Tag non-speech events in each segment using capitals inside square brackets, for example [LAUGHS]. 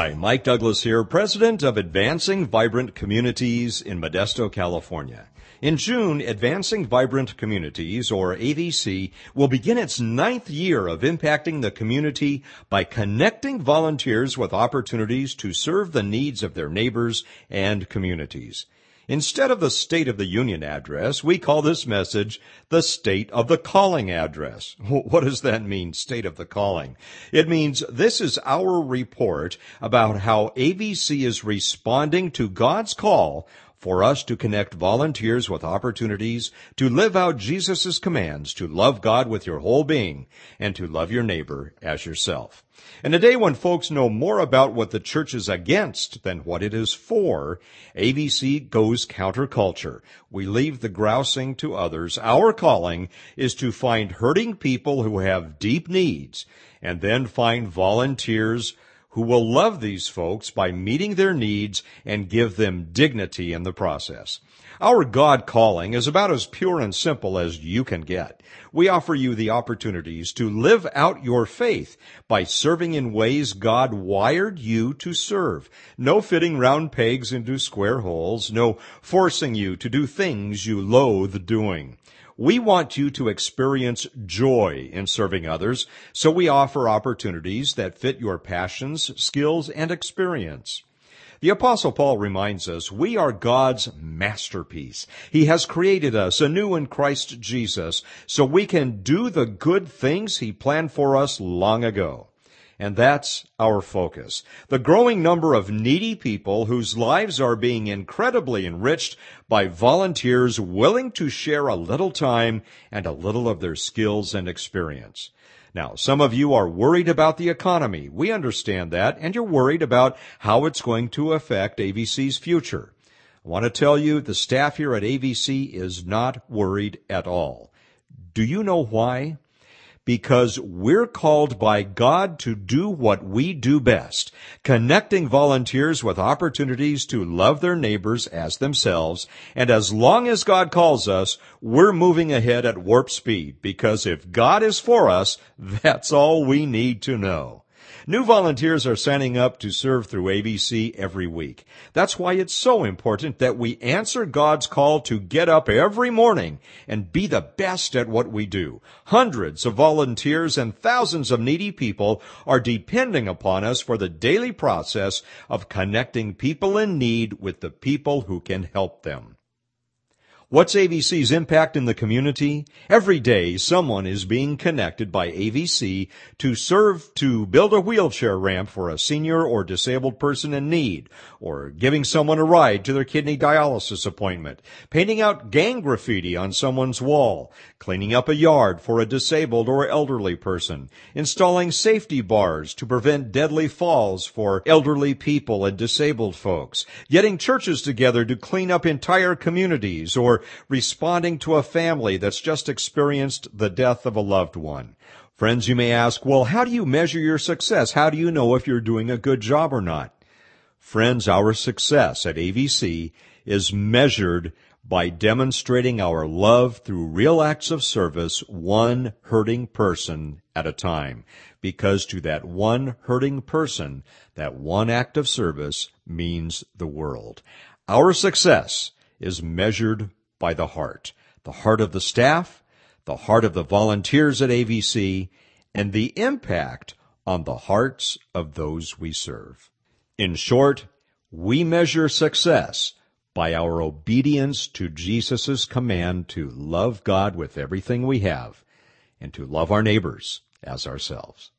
Hi, Mike Douglass here, President of Advancing Vibrant Communities in Modesto, California. In June, Advancing Vibrant Communities, or AVC, will begin its ninth year of impacting the community by connecting volunteers with opportunities to serve the needs of their neighbors and communities. Instead of the State of the Union address, we call this message the State of the Calling address. [LAUGHS] What does that mean, State of the Calling? It means this is our report about how AVC is responding to God's call for us to connect volunteers with opportunities to live out Jesus' commands to love God with your whole being and to love your neighbor as yourself. In a day when folks know more about what the church is against than what it is for, AVC goes counterculture. We leave the grousing to others. Our calling is to find hurting people who have deep needs and then find volunteers who will love these folks by meeting their needs and give them dignity in the process. Our God calling is about as pure and simple as you can get. We offer you the opportunities to live out your faith by serving in ways God wired you to serve. No fitting round pegs into square holes, no forcing you to do things you loathe doing. We want you to experience joy in serving others, so we offer opportunities that fit your passions, skills, and experience. The apostle Paul reminds us we are God's masterpiece. He has created us anew in Christ Jesus so we can do the good things he planned for us long ago. And that's our focus. The growing number of needy people whose lives are being incredibly enriched by volunteers willing to share a little time and a little of their skills and experience. Now, some of you are worried about the economy. We understand that, and you're worried about how it's going to affect AVC's future. I want to tell you the staff here at AVC is not worried at all. Do you know why? Because we're called by God to do what we do best, connecting volunteers with opportunities to love their neighbors as themselves. And as long as God calls us, we're moving ahead at warp speed because if God is for us, [LAUGHS] that's all we need to know. New volunteers are signing up to serve through AVC every week. That's why it's so important that we answer God's call to get up every morning and be the best at what we do. Hundreds of volunteers and thousands of needy people are depending upon us for the daily process of connecting people in need with the people who can help them. What's AVC's impact in the community? Every day, someone is being connected by AVC to serve to build a wheelchair ramp for a senior or disabled person in need, or giving someone a ride to their kidney dialysis appointment, painting out gang graffiti on someone's wall, cleaning up a yard for a disabled or elderly person, installing safety bars to prevent deadly falls for elderly people and disabled folks, getting churches together to clean up entire communities, or responding to a family that's just experienced the death of a loved one. Friends, you may ask, well, how do you measure your success? How do you know if you're doing a good job or not? Friends, our success at AVC is measured by demonstrating our love through real acts of service, one hurting person at a time. Because to that one hurting person, that one act of service means the world. Our success is measured by the heart. The heart of the staff, the heart of the volunteers at AVC, and the impact on the hearts of those we serve. In short, we measure success by our obedience to Jesus' command to love God with everything we have and to love our neighbors as ourselves.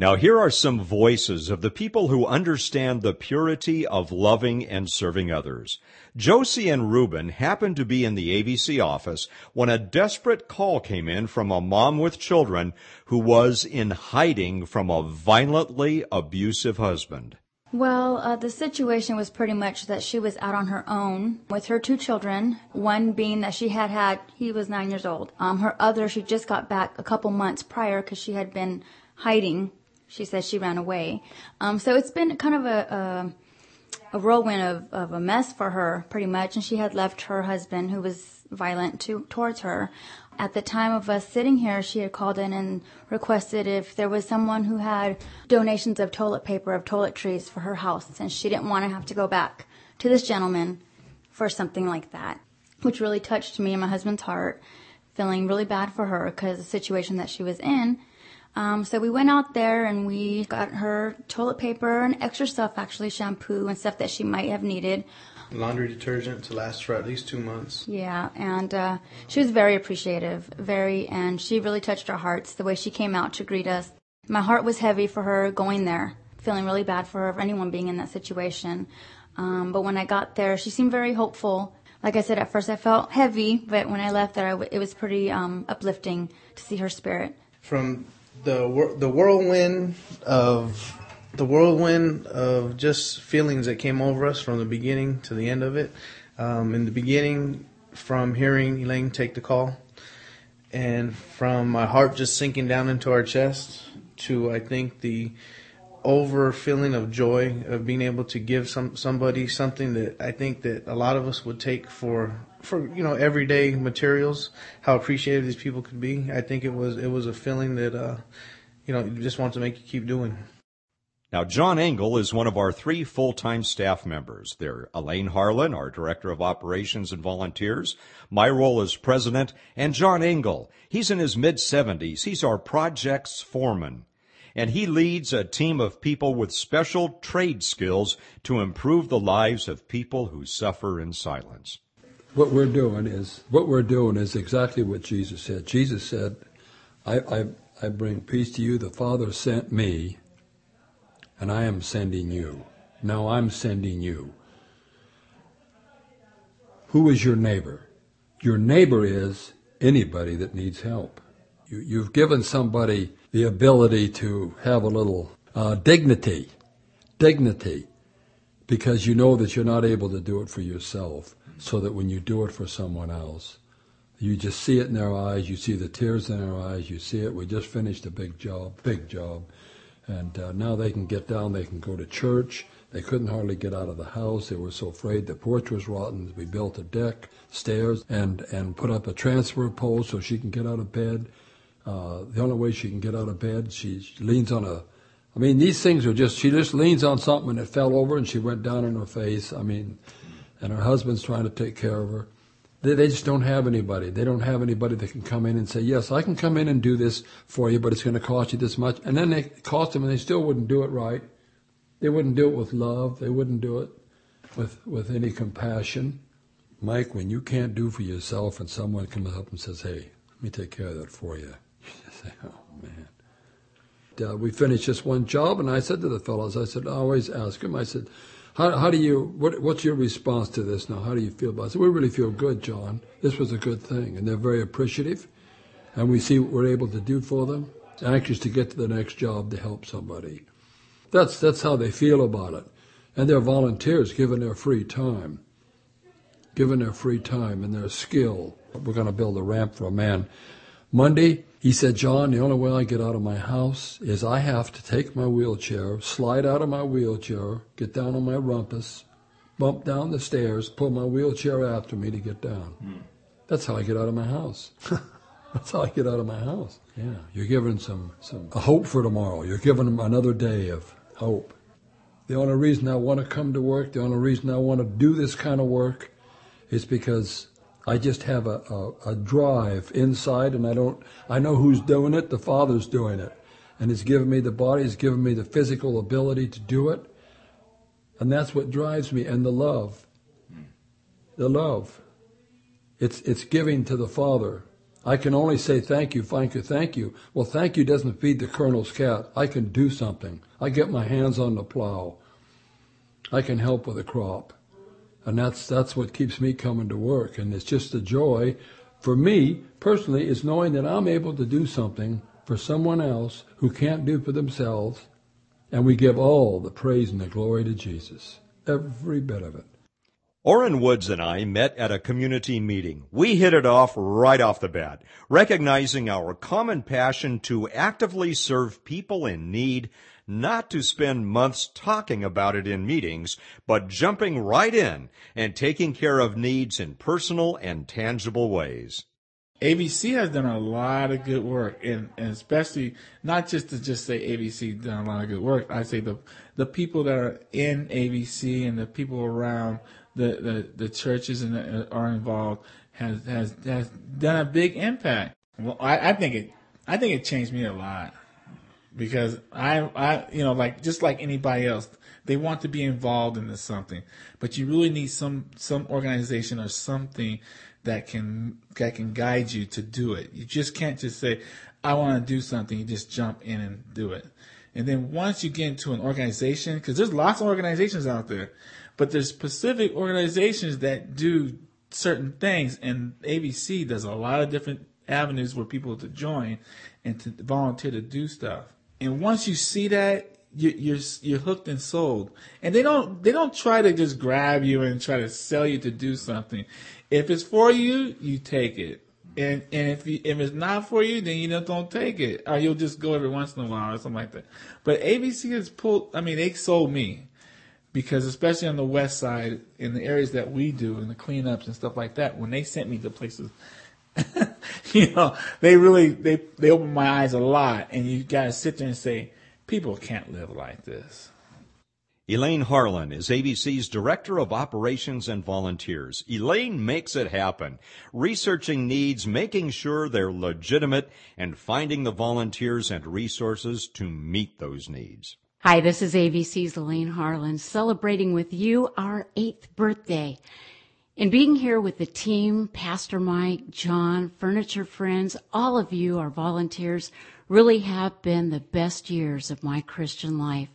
Now here are some voices of the people who understand the purity of loving and serving others. Josie and Reuben happened to be in the AVC office when a desperate call came in from a mom with children who was in hiding from a violently abusive husband. Well, uh, the situation was pretty much that she was out on her own with her two children. One being that she had had, he was nine years old. Um, her other, she just got back a couple months prior because she had been hiding she says she ran away. Um, so it's been kind of a, a, a whirlwind of, of a mess for her, pretty much. And she had left her husband, who was violent to, towards her. At the time of us sitting here, she had called in and requested if there was someone who had donations of toilet paper, of toiletries for her house, since she didn't want to have to go back to this gentleman for something like that, which really touched me and my husband's heart, feeling really bad for her because the situation that she was in. Um, so we went out there and we got her toilet paper and extra stuff, actually shampoo and stuff that she might have needed laundry detergent to last for at least two months. Yeah, and uh, she was very appreciative, very, and she really touched our hearts the way she came out to greet us. My heart was heavy for her going there, feeling really bad for her, for anyone being in that situation. Um, but when I got there, she seemed very hopeful. Like I said, at first I felt heavy, but when I left there, it was pretty um, uplifting to see her spirit. From the the whirlwind of the whirlwind of just feelings that came over us from the beginning to the end of it. Um, in the beginning, from hearing Elaine take the call, and from my heart just sinking down into our chest, to I think the over feeling of joy of being able to give some somebody something that I think that a lot of us would take for for you know everyday materials. How appreciative these people could be. I think it was it was a feeling that uh, you know you just want to make you keep doing. Now, John Engel is one of our three full-time staff members. They're Elaine Harlan, our Director of Operations and Volunteers. My role as President, and John Engel. He's in his mid-70s. He's our projects foreman. And he leads a team of people with special trade skills to improve the lives of people who suffer in silence. What we're doing is, what we're doing is exactly what Jesus said. Jesus said, I, I, I bring peace to you. The Father sent me and I am sending you. Now I'm sending you. Who is your neighbor? Your neighbor is anybody that needs help. You, have given somebody the ability to have a little uh, dignity, dignity, because you know that you're not able to do it for yourself, so that when you do it for someone else, you just see it in their eyes, you see the tears in their eyes, you see it. We just finished a big job, big job. And uh, now they can get down, they can go to church. They couldn't hardly get out of the house. They were so afraid the porch was rotten. We built a deck, stairs, and, and put up a transfer pole so she can get out of bed. Uh, the only way she can get out of bed, she, she leans on a, I mean, these things are just, she just leans on something and it fell over and she went down on her face. I mean, and her husband's trying to take care of her. They, they just don't have anybody. They don't have anybody that can come in and say, yes, I can come in and do this for you, but it's going to cost you this much. And then they cost them and they still wouldn't do it right. They wouldn't do it with love. They wouldn't do it with, with any compassion. Mike, when you can't do for yourself and someone comes up and says, hey, let me take care of that for you, you [LAUGHS] say, oh, man. Uh, we finished just one job, and I said to the fellows, I said, I always ask them, I said, how, how do you, what, what's your response to this now? How do you feel about it? So we really feel good, John. This was a good thing. And they're very appreciative. And we see what we're able to do for them. Anxious to get to the next job to help somebody. That's, that's how they feel about it. And they're volunteers given their free time. Given their free time and their skill. We're going to build a ramp for a man. Monday, he said, John, the only way I get out of my house is I have to take my wheelchair, slide out of my wheelchair, get down on my rumpus, bump down the stairs, pull my wheelchair after me to get down. Mm. That's how I get out of my house. [LAUGHS] That's how I get out of my house. Yeah, you're giving some, some a hope for tomorrow. You're giving them another day of hope. The only reason I want to come to work, the only reason I want to do this kind of work is because I just have a, a, a, drive inside and I don't, I know who's doing it. The Father's doing it. And He's given me the body, He's given me the physical ability to do it. And that's what drives me. And the love. The love. It's, it's giving to the Father. I can only say thank you, thank you, thank you. Well, thank you doesn't feed the colonel's cat. I can do something. I get my hands on the plow. I can help with a crop. And that's, that's what keeps me coming to work. And it's just a joy for me personally is knowing that I'm able to do something for someone else who can't do for themselves. And we give all the praise and the glory to Jesus. Every bit of it. Orrin Woods and I met at a community meeting. We hit it off right off the bat, recognizing our common passion to actively serve people in need not to spend months talking about it in meetings, but jumping right in and taking care of needs in personal and tangible ways. AVC has done a lot of good work, and, and especially not just to just say AVC done a lot of good work. I say the the people that are in AVC and the people around the the, the churches and the, are involved has has has done a big impact. Well, I, I think it I think it changed me a lot because I I you know like just like anybody else, they want to be involved in this something, but you really need some some organization or something that can that can guide you to do it. You just can't just say, I want to do something. You just jump in and do it. And then once you get into an organization, because there's lots of organizations out there, but there's specific organizations that do certain things, and AVC does a lot of different avenues for people to join and to volunteer to do stuff. And once you see that, you, you're you're hooked and sold. And they don't they don't try to just grab you and try to sell you to do something. If it's for you, you take it. And and if you, if it's not for you, then you just don't take it, or you'll just go every once in a while or something like that. But AVC has pulled. I mean, they sold me because especially on the west side, in the areas that we do, in the cleanups and stuff like that, when they sent me to places, [LAUGHS] [LAUGHS] you know, they really they they open my eyes a lot. And you got to sit there and say, people can't live like this. Elaine Harlan is AVC's Director of Operations and Volunteers. Elaine makes it happen, researching needs, making sure they're legitimate, and finding the volunteers and resources to meet those needs. Hi, this is AVC's Elaine Harlan, celebrating with you our eighth birthday. In being here with the team, Pastor Mike, John, Furniture Friends, all of you, our volunteers, really have been the best years of my Christian life.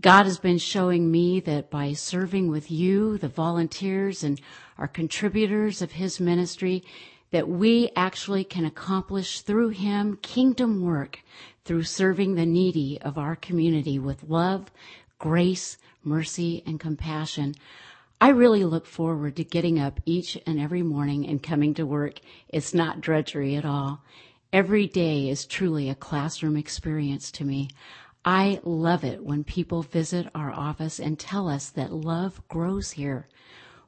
God has been showing me that by serving with you, the volunteers and our contributors of His ministry, that we actually can accomplish through Him kingdom work through serving the needy of our community with love, grace, mercy, and compassion. I really look forward to getting up each and every morning and coming to work. It's not drudgery at all. Every day is truly a classroom experience to me. I love it when people visit our office and tell us that love grows here.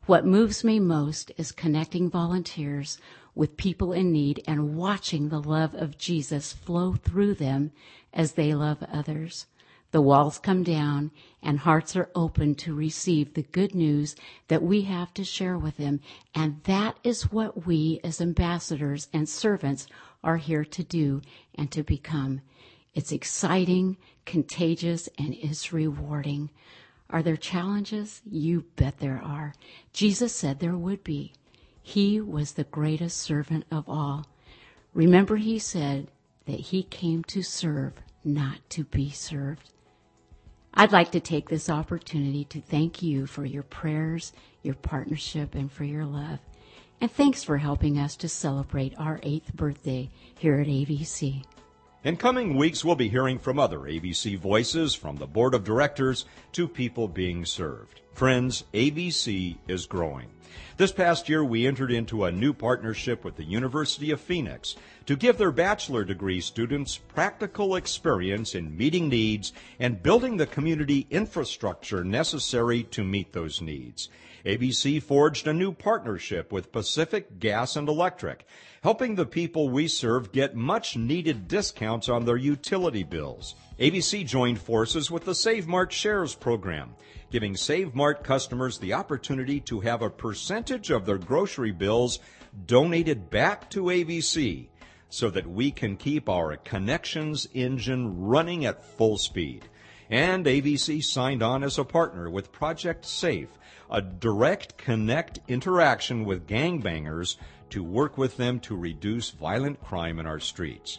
What moves me most is connecting volunteers with people in need and watching the love of Jesus flow through them as they love others. The walls come down and hearts are open to receive the good news that we have to share with them. And that is what we as ambassadors and servants are here to do and to become. It's exciting, contagious, and is rewarding. Are there challenges? You bet there are. Jesus said there would be. He was the greatest servant of all. Remember, he said that he came to serve, not to be served. I'd like to take this opportunity to thank you for your prayers, your partnership, and for your love. And thanks for helping us to celebrate our eighth birthday here at AVC. In coming weeks, we'll be hearing from other AVC voices, from the board of directors to people being served. Friends, AVC is growing. This past year, we entered into a new partnership with the University of Phoenix to give their bachelor degree students practical experience in meeting needs and building the community infrastructure necessary to meet those needs. AVC forged a new partnership with Pacific Gas and Electric, helping the people we serve get much needed discounts on their utility bills. AVC joined forces with the Save Mart Shares program, giving Save Mart customers the opportunity to have a percentage of their grocery bills donated back to AVC so that we can keep our connections engine running at full speed. And AVC signed on as a partner with Project Safe, a direct connect interaction with gangbangers to work with them to reduce violent crime in our streets.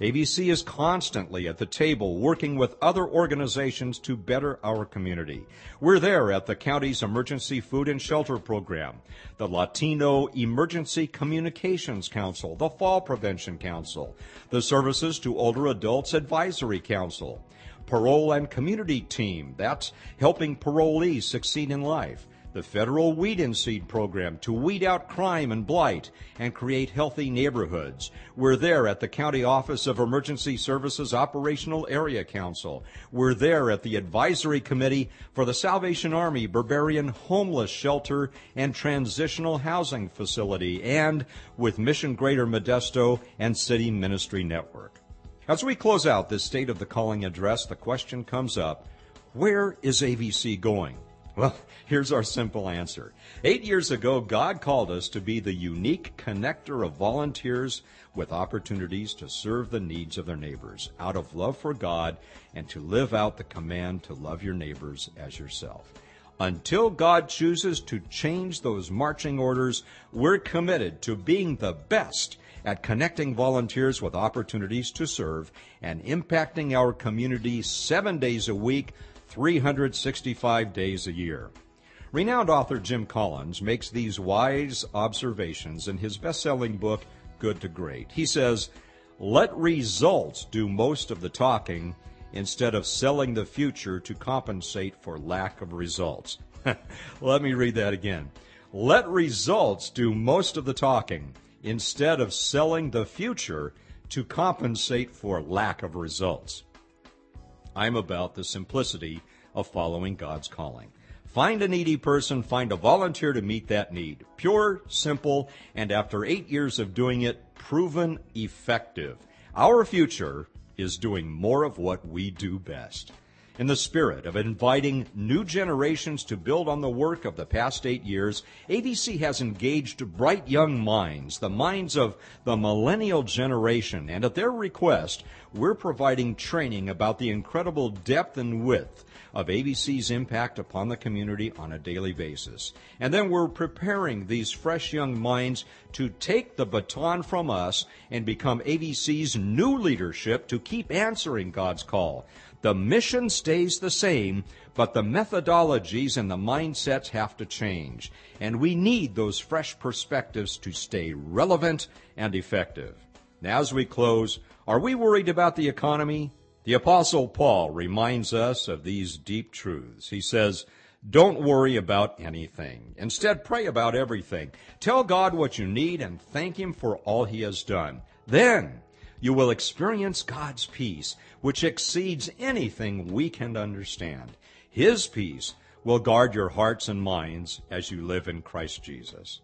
AVC is constantly at the table working with other organizations to better our community. We're there at the county's Emergency Food and Shelter Program, the Latino Emergency Communications Council, the Fall Prevention Council, the Services to Older Adults Advisory Council, Parole and Community Team, that's helping parolees succeed in life, the federal weed and seed program to weed out crime and blight and create healthy neighborhoods. We're there at the County Office of Emergency Services Operational Area Council. We're there at the Advisory Committee for the Salvation Army Berberian Homeless Shelter and Transitional Housing Facility and with Mission Greater Modesto and City Ministry Network. As we close out this State of the Calling address, the question comes up, where is AVC going? Well, [LAUGHS] here's our simple answer. Eight years ago, God called us to be the unique connector of volunteers with opportunities to serve the needs of their neighbors out of love for God and to live out the command to love your neighbors as yourself. Until God chooses to change those marching orders, we're committed to being the best at connecting volunteers with opportunities to serve and impacting our community seven days a week 365 days a year. Renowned author Jim Collins makes these wise observations in his best selling book, Good to Great. He says, Let results do most of the talking instead of selling the future to compensate for lack of results. [LAUGHS] Let me read that again. Let results do most of the talking instead of selling the future to compensate for lack of results. I'm about the simplicity of following God's calling. Find a needy person, find a volunteer to meet that need. Pure, simple, and after eight years of doing it, proven effective. Our future is doing more of what we do best. In the spirit of inviting new generations to build on the work of the past eight years, AVC has engaged bright young minds, the minds of the millennial generation, and at their request, we're providing training about the incredible depth and width of AVC's impact upon the community on a daily basis. And then we're preparing these fresh young minds to take the baton from us and become AVC's new leadership to keep answering God's call. The mission stays the same, but the methodologies and the mindsets have to change. And we need those fresh perspectives to stay relevant and effective. Now, as we close, are we worried about the economy? The Apostle Paul reminds us of these deep truths. He says, Don't worry about anything. Instead, pray about everything. Tell God what you need and thank Him for all He has done. Then you will experience God's peace, which exceeds anything we can understand. His peace will guard your hearts and minds as you live in Christ Jesus.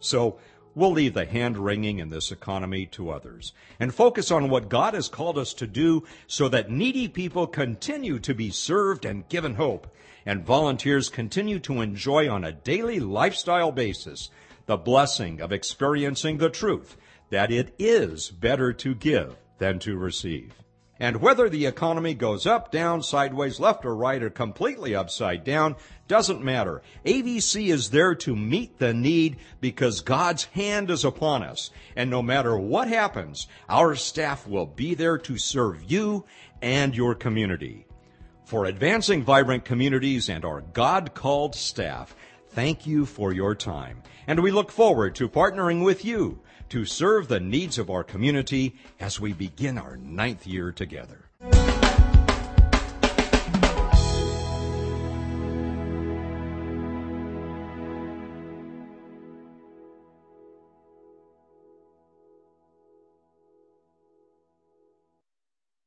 So, we'll leave the hand wringing in this economy to others and focus on what God has called us to do so that needy people continue to be served and given hope and volunteers continue to enjoy on a daily lifestyle basis the blessing of experiencing the truth that it is better to give than to receive. And whether the economy goes up, down, sideways, left or right, or completely upside down, doesn't matter. AVC is there to meet the need because God's hand is upon us. And no matter what happens, our staff will be there to serve you and your community. For advancing vibrant communities and our God called staff, thank you for your time. And we look forward to partnering with you to serve the needs of our community as we begin our ninth year together.